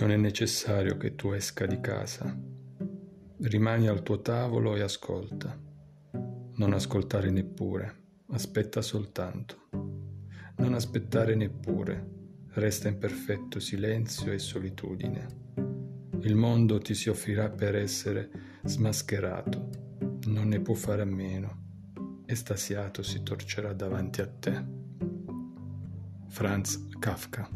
Non è necessario che tu esca di casa. Rimani al tuo tavolo e ascolta. Non ascoltare neppure, aspetta soltanto. Non aspettare neppure, resta in perfetto silenzio e solitudine. Il mondo ti si offrirà per essere smascherato, non ne può fare a meno, estasiato si torcerà davanti a te. Franz Kafka